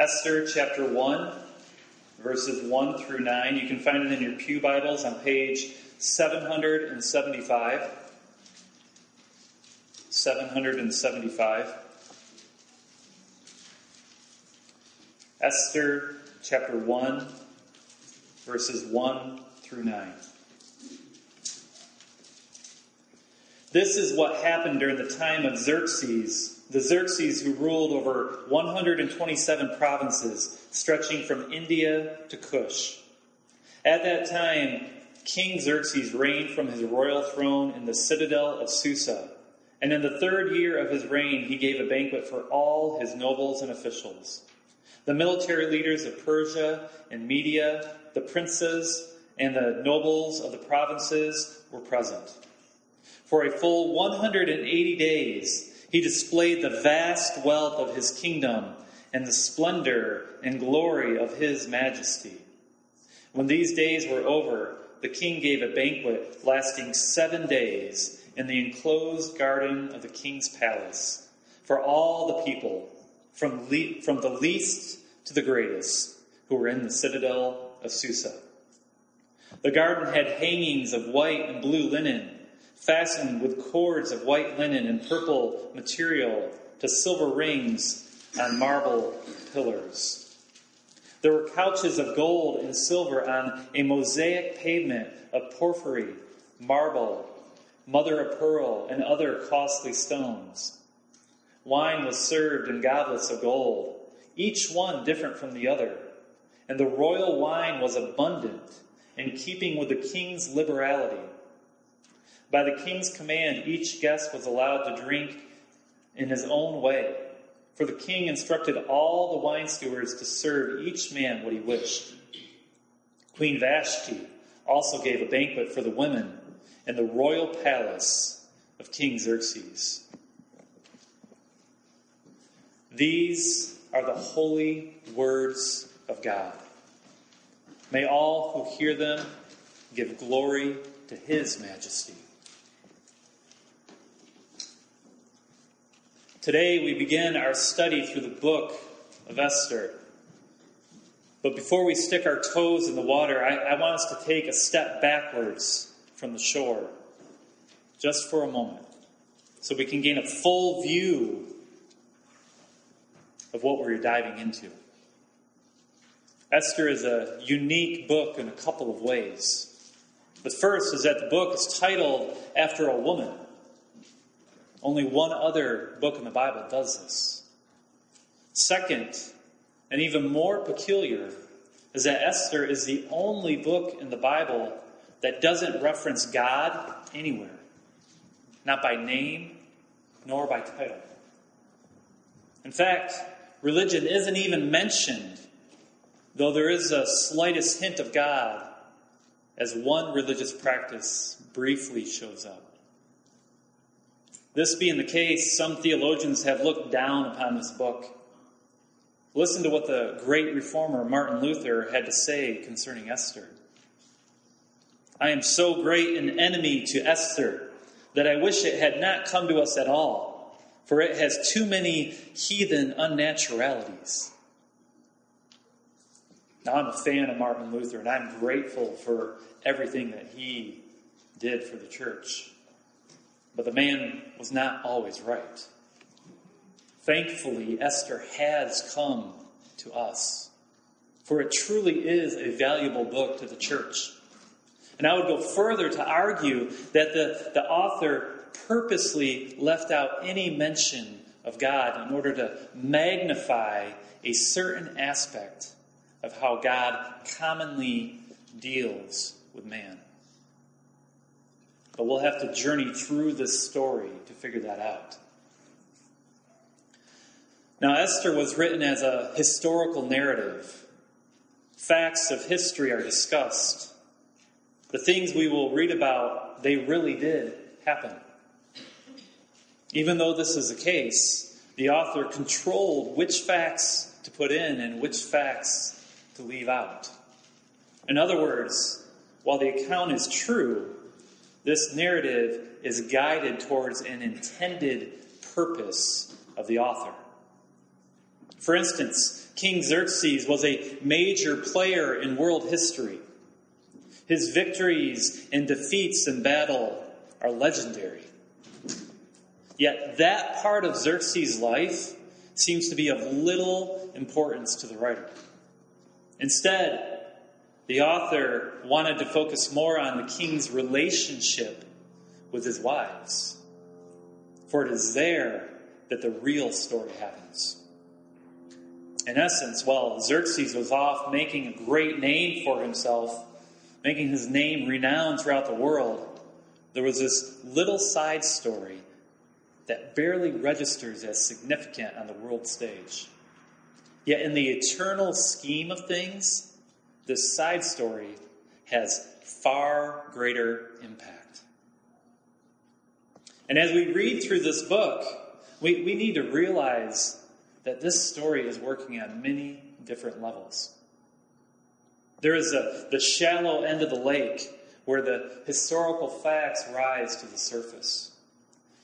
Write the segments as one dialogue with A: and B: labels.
A: Esther chapter 1, verses 1 through 9. You can find it in your Pew Bibles on page 775. 775. Esther chapter 1, verses 1 through 9. This is what happened during the time of Xerxes, the Xerxes who ruled over 127 provinces stretching from India to Kush. At that time, King Xerxes reigned from his royal throne in the citadel of Susa. And in the third year of his reign, he gave a banquet for all his nobles and officials. The military leaders of Persia and Media, the princes, and the nobles of the provinces were present. For a full 180 days, he displayed the vast wealth of his kingdom and the splendor and glory of his majesty. When these days were over, the king gave a banquet lasting seven days in the enclosed garden of the king's palace for all the people, from, le- from the least to the greatest, who were in the citadel of Susa. The garden had hangings of white and blue linen fastened with cords of white linen and purple material to silver rings on marble pillars. There were couches of gold and silver on a mosaic pavement of porphyry, marble, mother of pearl, and other costly stones. Wine was served in goblets of gold, each one different from the other. And the royal wine was abundant, in keeping with the king's liberality. By the king's command, each guest was allowed to drink in his own way. For the king instructed all the wine stewards to serve each man what he wished. Queen Vashti also gave a banquet for the women in the royal palace of King Xerxes. These are the holy words of God. May all who hear them give glory to his majesty. Today we begin our study through the book of Esther. But before we stick our toes in the water, I, I, want us to take a step backwards from the shore, just for a moment, so we can gain a full view of what we're diving into. Esther is a unique book in a couple of ways. The first is that the book is titled after a woman. Only one other book in the Bible does this. Second, and even more peculiar, is that Esther is the only book in the Bible that doesn't reference God anywhere, not by name nor by title. In fact, religion isn't even mentioned, though there is a slightest hint of God as one religious practice briefly shows up. This being the case, some theologians have looked down upon this book. Listen to what the great reformer Martin Luther had to say concerning Esther. I am so great an enemy to Esther that I wish it had not come to us at all, for it has too many heathen unnaturalities. Now, I'm a fan of Martin Luther, and I'm grateful for everything that he did for the church. But the man was not always right. Thankfully, Esther has come to us, for it truly is a valuable book to the church. And I would go further to argue that the, the author purposely left out any mention of God in order to magnify a certain aspect of how God commonly deals with man. But we'll have to journey through this story to figure that out. Now, Esther was written as a historical narrative. Facts of history are discussed. The things we will read about, they really did happen. Even though this is the case, the author controlled which facts to put in and which facts to leave out. In other words, while the account is true, this narrative is guided towards an intended purpose of the author. For instance, King Xerxes was a major player in world history. His victories and defeats in battle are legendary. Yet that part of Xerxes' life seems to be of little importance to the writer. Instead, the author wanted to focus more on the king's relationship with his wives. For it is there that the real story happens. In essence, while Xerxes was off making a great name for himself, making his name renowned throughout the world, there was this little side story that barely registers as significant on the world stage. Yet, in the eternal scheme of things, this side story has far greater impact. And as we read through this book, we, we need to realize that this story is working on many different levels. There is a, the shallow end of the lake where the historical facts rise to the surface.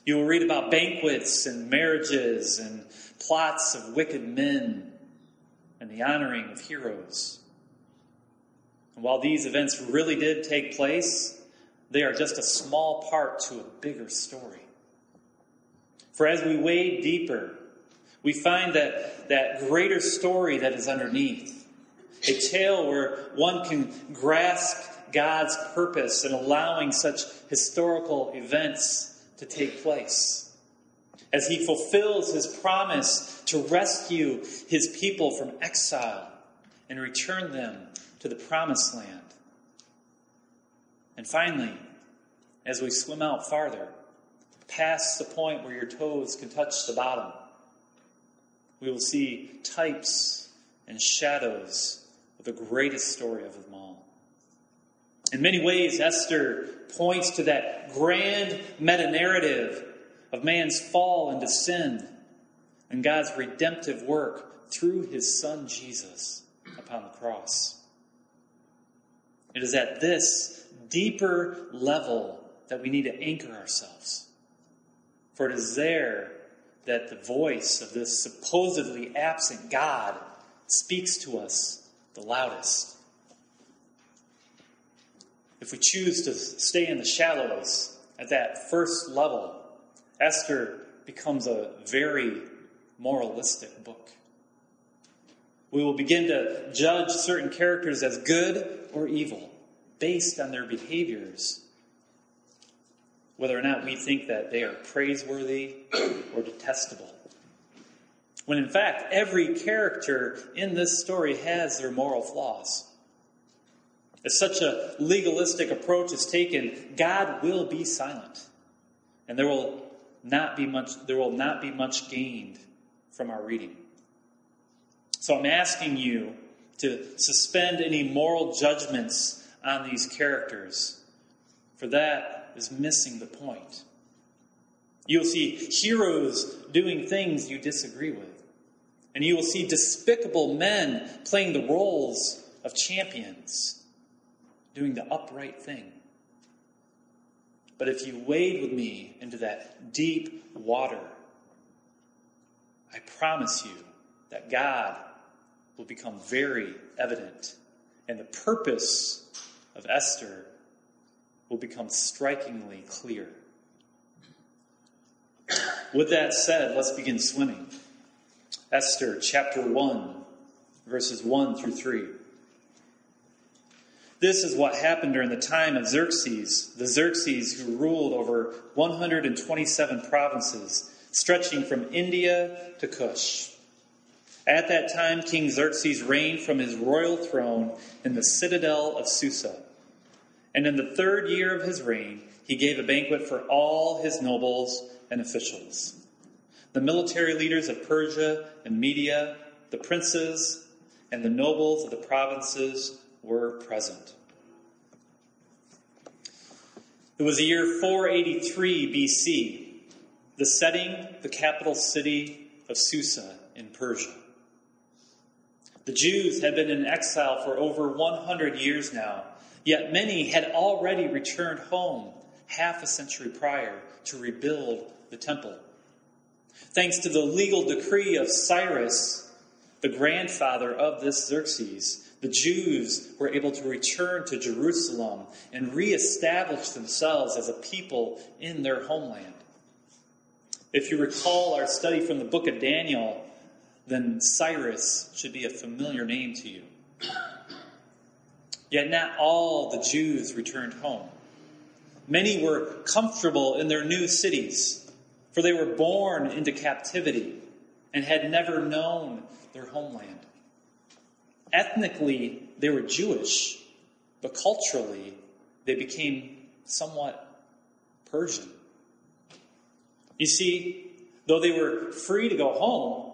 A: You will read about banquets and marriages and plots of wicked men and the honoring of heroes. And while these events really did take place, they are just a small part to a bigger story. For as we wade deeper, we find that that greater story that is underneath. A tale where one can grasp God's purpose in allowing such historical events to take place. As he fulfills his promise to rescue his people from exile and return them to the promised land. And finally, as we swim out farther, past the point where your toes can touch the bottom, we will see types and shadows of the greatest story of them all. In many ways, Esther points to that grand meta narrative of man's fall into sin and God's redemptive work through his son Jesus upon the cross. It is at this deeper level that we need to anchor ourselves. For it is there that the voice of this supposedly absent God speaks to us the loudest. If we choose to stay in the shallows at that first level, Esther becomes a very moralistic book. We will begin to judge certain characters as good or evil based on their behaviors, whether or not we think that they are praiseworthy or detestable. When in fact, every character in this story has their moral flaws. If such a legalistic approach is taken, God will be silent, and there will not be much, there will not be much gained from our reading. So I'm asking you to suspend any moral judgments on these characters, for that is missing the point. You'll see heroes doing things you disagree with, and you will see despicable men playing the roles of champions, doing the upright thing. But if you wade with me into that deep water, I promise you that God will become very evident, and the purpose of Esther will become strikingly clear. With that said, let's begin swimming. Esther chapter 1, verses 1 through 3. This is what happened during the time of Xerxes, the Xerxes who ruled over 127 provinces, stretching from India to Cush. At that time, King Xerxes reigned from his royal throne in the citadel of Susa. And in the third year of his reign, he gave a banquet for all his nobles and officials. The military leaders of Persia and Media, the princes, and the nobles of the provinces were present. It was the year 483 BC, the setting, the capital city of Susa in Persia. The Jews had been in exile for over 100 years now, yet many had already returned home half a century prior to rebuild the temple. Thanks to the legal decree of Cyrus, the grandfather of this Xerxes, the Jews were able to return to Jerusalem and reestablish themselves as a people in their homeland. If you recall our study from the book of Daniel, then Cyrus should be a familiar name to you. Yet not all the Jews returned home. Many were comfortable in their new cities, for they were born into captivity and had never known their homeland. Ethnically, they were Jewish, but culturally, they became somewhat Persian. You see, though they were free to go home,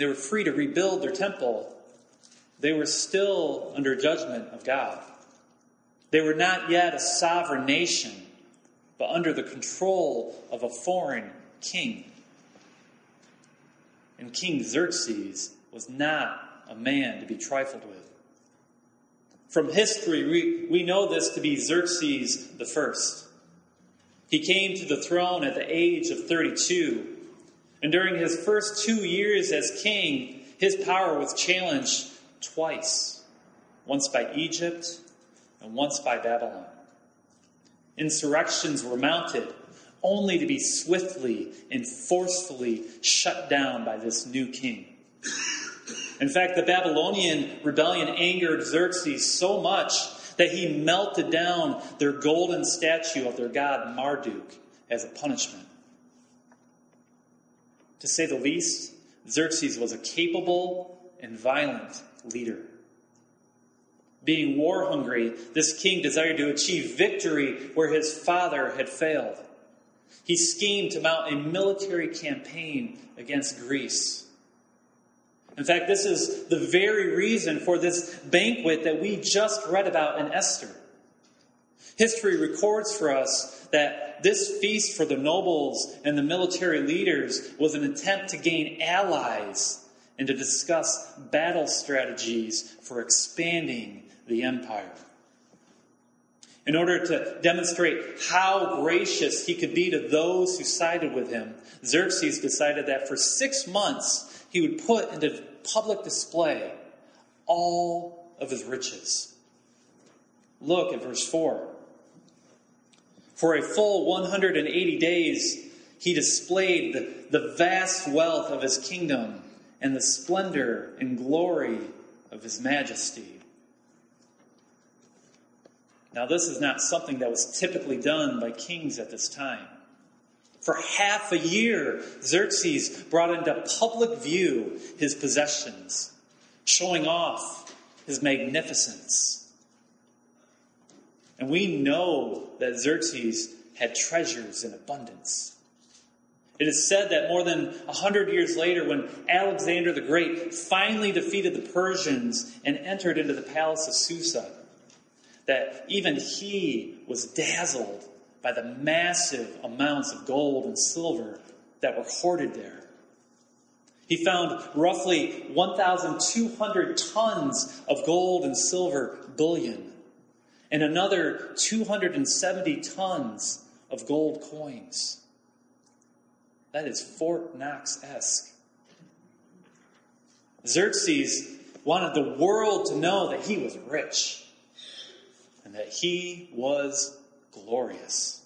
A: they were free to rebuild their temple, they were still under judgment of God. They were not yet a sovereign nation, but under the control of a foreign king. And King Xerxes was not a man to be trifled with. From history, we, we know this to be Xerxes the first. He came to the throne at the age of 32, and during his first two years as king, his power was challenged twice once by Egypt and once by Babylon. Insurrections were mounted only to be swiftly and forcefully shut down by this new king. In fact, the Babylonian rebellion angered Xerxes so much that he melted down their golden statue of their god Marduk as a punishment. To say the least, Xerxes was a capable and violent leader. Being war hungry, this king desired to achieve victory where his father had failed. He schemed to mount a military campaign against Greece. In fact, this is the very reason for this banquet that we just read about in Esther. History records for us that this feast for the nobles and the military leaders was an attempt to gain allies and to discuss battle strategies for expanding the empire. In order to demonstrate how gracious he could be to those who sided with him, Xerxes decided that for six months he would put into public display all of his riches. Look at verse 4. For a full 180 days, he displayed the, the vast wealth of his kingdom and the splendor and glory of his majesty. Now, this is not something that was typically done by kings at this time. For half a year, Xerxes brought into public view his possessions, showing off his magnificence. And we know that Xerxes had treasures in abundance. It is said that more than a hundred years later, when Alexander the Great finally defeated the Persians and entered into the palace of Susa, that even he was dazzled by the massive amounts of gold and silver that were hoarded there. He found roughly 1,200 tons of gold and silver bullion and another 270 tons of gold coins. That is Fort Knox esque. Xerxes wanted the world to know that he was rich and that he was glorious.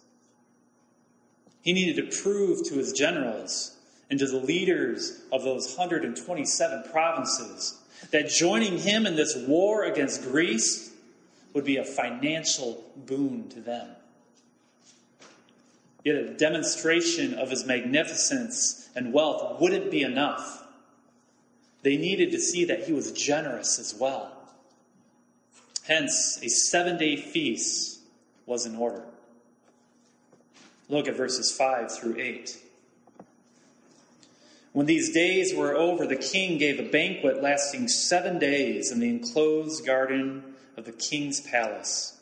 A: He needed to prove to his generals and to the leaders of those 127 provinces that joining him in this war against Greece would be a financial boon to them. Yet a demonstration of his magnificence and wealth wouldn't be enough. They needed to see that he was generous as well. Hence, a seven day feast was in order. Look at verses 5 through 8. When these days were over, the king gave a banquet lasting seven days in the enclosed garden of the king's palace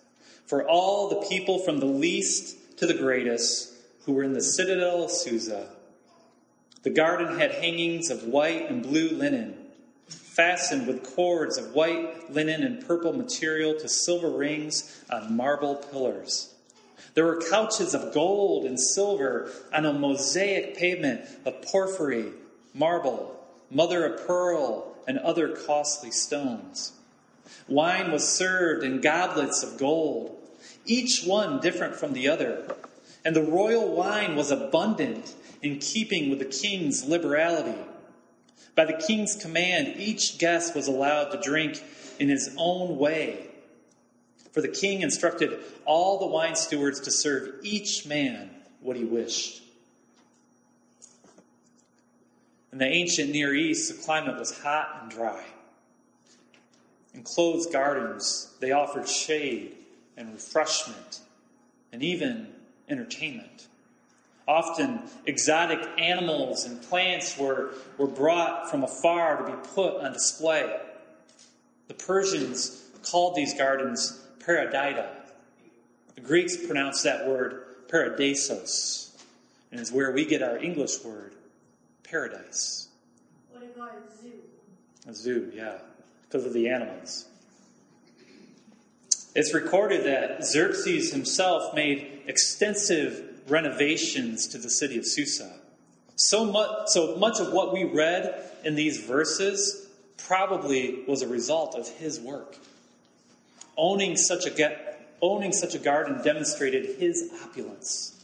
A: for all the people from the least to the greatest who were in the citadel of Susa. The garden had hangings of white and blue linen fastened with cords of white linen and purple material to silver rings on marble pillars. There were couches of gold and silver on a mosaic pavement of porphyry, marble, mother of pearl, and other costly stones. Wine was served in goblets of gold, each one different from the other. And the royal wine was abundant in keeping with the king's liberality. By the king's command, each guest was allowed to drink in his own way. For the king instructed all the wine stewards to serve each man what he wished. In the ancient Near East, the climate was hot and dry. In closed gardens, they offered shade and refreshment and even entertainment. Often, exotic animals and plants were, were brought from afar to be put on display. The Persians called these gardens paradida. The Greeks pronounced that word paradisos, and is where we get our English word paradise.
B: What about a zoo?
A: A zoo, yeah, because of the animals. It's recorded that Xerxes himself made extensive renovations to the city of Susa. So much, so much of what we read in these verses probably was a result of his work. Owning such a, owning such a garden demonstrated his opulence.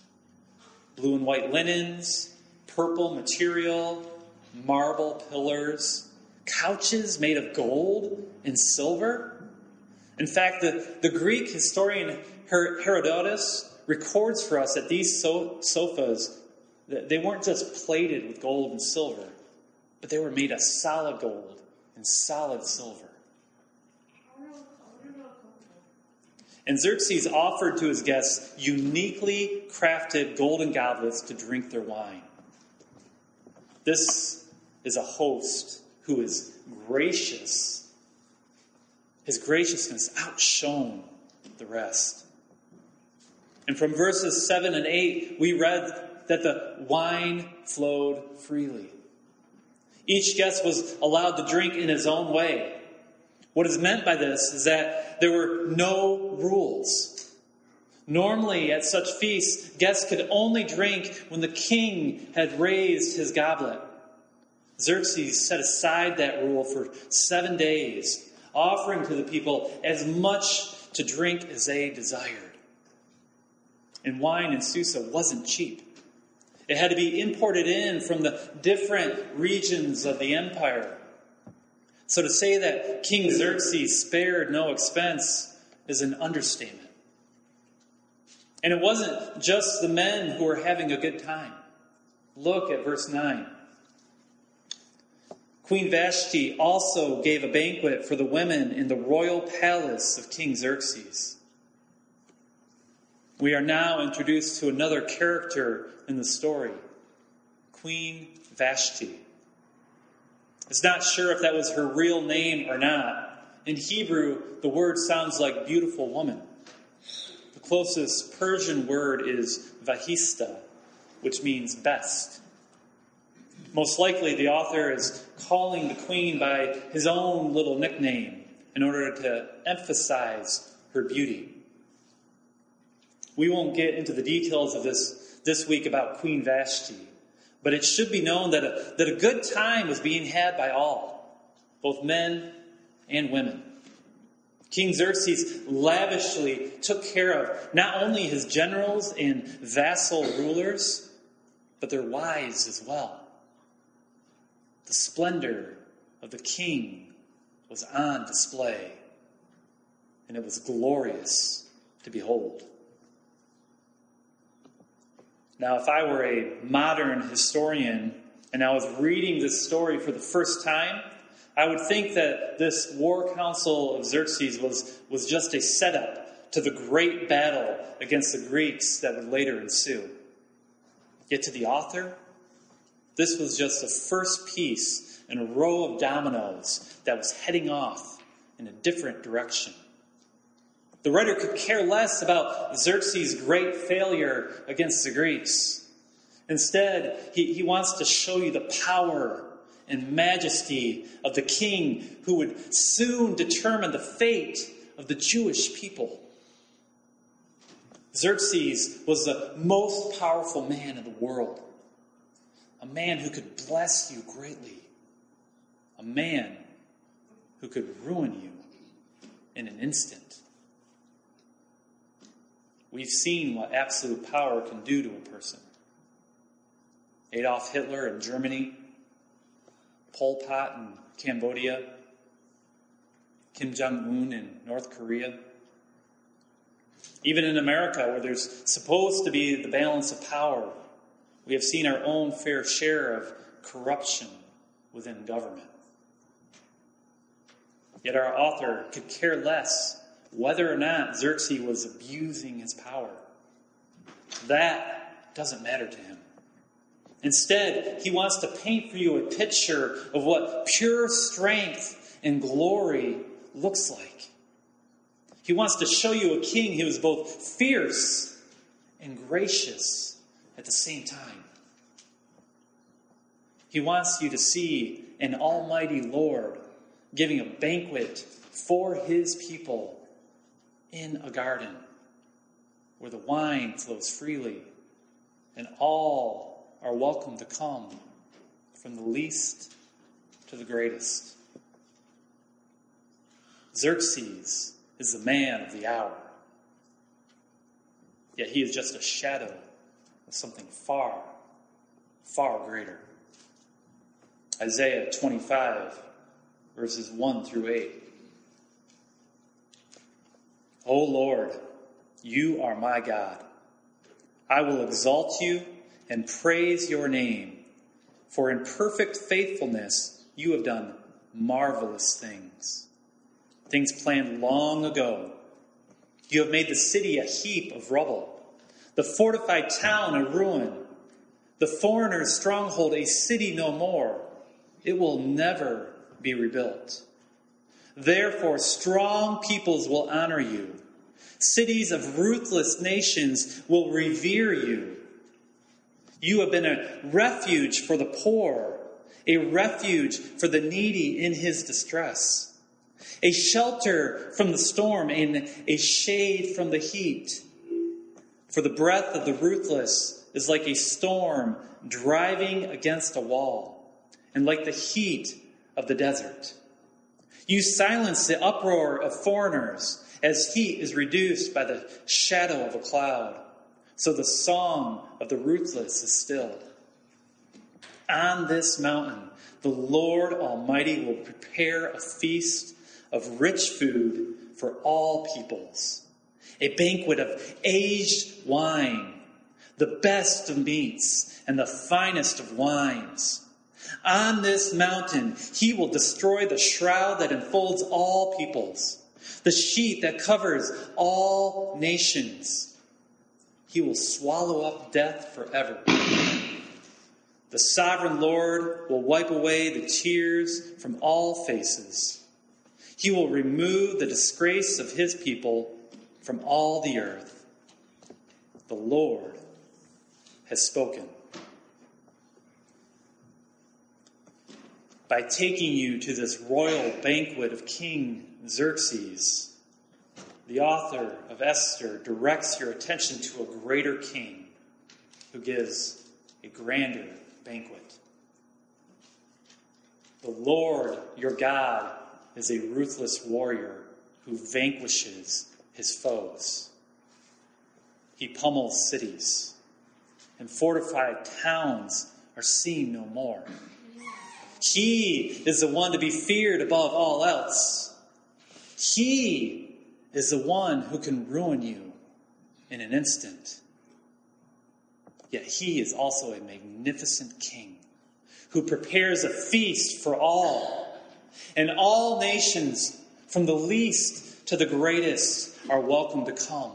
A: Blue and white linens, purple material, marble pillars, couches made of gold and silver. In fact, the, the Greek historian Herodotus records for us that these so- sofas, they weren't just plated with gold and silver, but they were made of solid gold and solid silver. And Xerxes offered to his guests uniquely crafted golden goblets to drink their wine. This is a host who is gracious. His graciousness outshone the rest. And from verses 7 and 8, we read that the wine flowed freely. Each guest was allowed to drink in his own way. What is meant by this is that there were no rules. Normally, at such feasts, guests could only drink when the king had raised his goblet. Xerxes set aside that rule for seven days, offering to the people as much to drink as they desired. And wine in Susa wasn't cheap. It had to be imported in from the different regions of the empire. So to say that King Xerxes spared no expense is an understatement. And it wasn't just the men who were having a good time. Look at verse 9. Queen Vashti also gave a banquet for the women in the royal palace of King Xerxes. We are now introduced to another character in the story Queen Vashti. It's not sure if that was her real name or not. In Hebrew, the word sounds like beautiful woman. The closest Persian word is vahista, which means best. Most likely, the author is calling the queen by his own little nickname in order to emphasize her beauty. We won't get into the details of this this week about Queen Vashti. But it should be known that a, that a good time was being had by all, both men and women. King Xerxes lavishly took care of not only his generals and vassal rulers, but their wives as well. The splendor of the king was on display, and it was glorious to behold. Now, if I were a modern historian and I was reading this story for the first time, I would think that this war council of Xerxes was, was just a setup to the great battle against the Greeks that would later ensue. Yet to the author, this was just the first piece in a row of dominoes that was heading off in a different direction. The writer could care less about Xerxes' great failure against the Greeks. Instead, he, he wants to show you the power and majesty of the king who would soon determine the fate of the Jewish people. Xerxes was the most powerful man in the world, a man who could bless you greatly, a man who could ruin you in an instant. We've seen what absolute power can do to a person. Adolf Hitler in Germany, Pol Pot in Cambodia, Kim Jong un in North Korea. Even in America, where there's supposed to be the balance of power, we have seen our own fair share of corruption within government. Yet our author could care less whether or not Xerxes was abusing his power. That doesn't matter to him. Instead, he wants to paint for you a picture of what pure strength and glory looks like. He wants to show you a king who is both fierce and gracious at the same time. He wants you to see an almighty Lord giving a banquet for his people in a garden where the wine flows freely and all are welcome to come from the least to the greatest. Xerxes is the man of the hour, yet he is just a shadow something far, far greater. Isaiah 25, verses 1 through 8. O Lord, you are my God. I will exalt you and praise your name, for in perfect faithfulness you have done marvelous things, things planned long ago. You have made the city a heap of rubble, the fortified town a ruin, the foreigner's stronghold a city no more. It will never be rebuilt. Therefore, strong peoples will honor you. Cities of ruthless nations will revere you. You have been a refuge for the poor, a refuge for the needy in his distress, a shelter from the storm, and a shade from the heat. For the breath of the ruthless is like a storm driving against a wall, and like the heat of the desert. You silence the uproar of foreigners as heat is reduced by the shadow of a cloud. So the song of the ruthless is stilled. On this mountain, the Lord Almighty will prepare a feast of rich food for all peoples, a banquet of aged wine, the best of meats, and the finest of wines on this mountain, he will destroy the shroud that enfolds all peoples, the sheet that covers all nations. He will swallow up death forever. The sovereign Lord will wipe away the tears from all faces. He will remove the disgrace of his people from all the earth. The Lord has spoken. by taking you to this royal banquet of King Xerxes, the author of Esther directs your attention to a greater king who gives a grander banquet. The Lord your God is a ruthless warrior who vanquishes his foes. He pummels cities, and fortified towns are seen no more. He is the one to be feared above all else. He is the one who can ruin you in an instant. Yet he is also a magnificent king who prepares a feast for all. And all nations, from the least to the greatest, are welcome to come.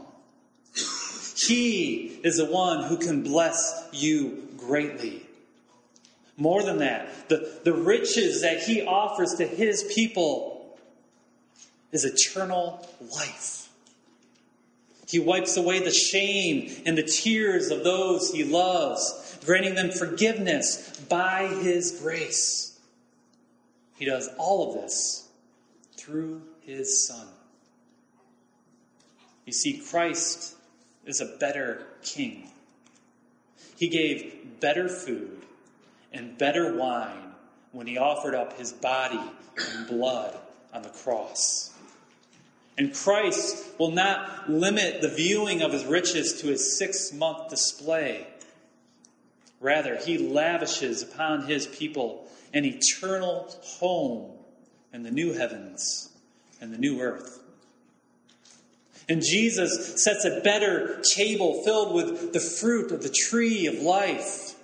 A: He is the one who can bless you greatly. More than that, the, the riches that he offers to his people is eternal life. He wipes away the shame and the tears of those he loves, granting them forgiveness by his grace. He does all of this through his Son. You see, Christ is a better king. He gave better food and better wine when he offered up his body and blood on the cross. And Christ will not limit the viewing of his riches to his six month display. Rather, he lavishes upon his people an eternal home in the new heavens and the new earth. And Jesus sets a better table filled with the fruit of the tree of life.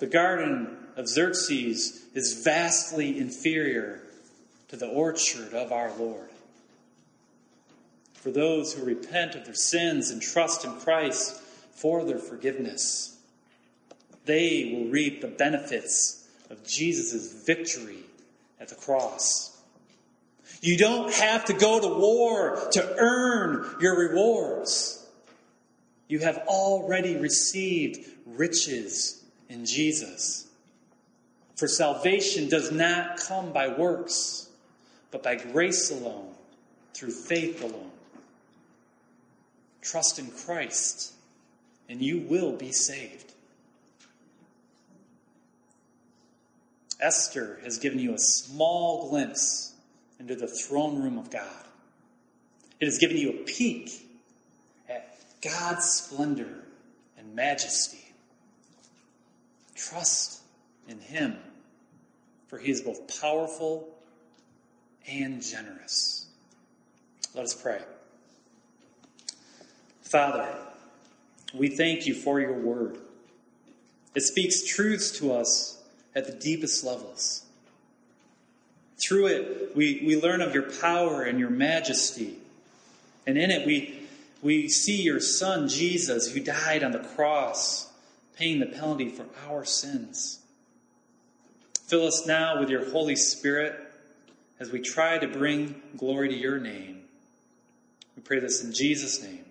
A: The garden of Xerxes is vastly inferior to the orchard of our Lord. For those who repent of their sins and trust in Christ for their forgiveness, they will reap the benefits of Jesus' victory at the cross. You don't have to go to war to earn your rewards. You have already received riches in Jesus. For salvation does not come by works, but by grace alone, through faith alone. Trust in Christ, and you will be saved. Esther has given you a small glimpse into the throne room of God. It has given you a peek at God's splendor and majesty. Trust in Him, for He is both powerful and generous. Let us pray. Father, we thank you for your word. It speaks truths to us at the deepest levels. Through it, we, we learn of your power and your majesty. And in it, we, we see your Son, Jesus, who died on the cross, paying the penalty for our sins. Fill us now with your Holy Spirit as we try to bring glory to your name. We pray this in Jesus' name.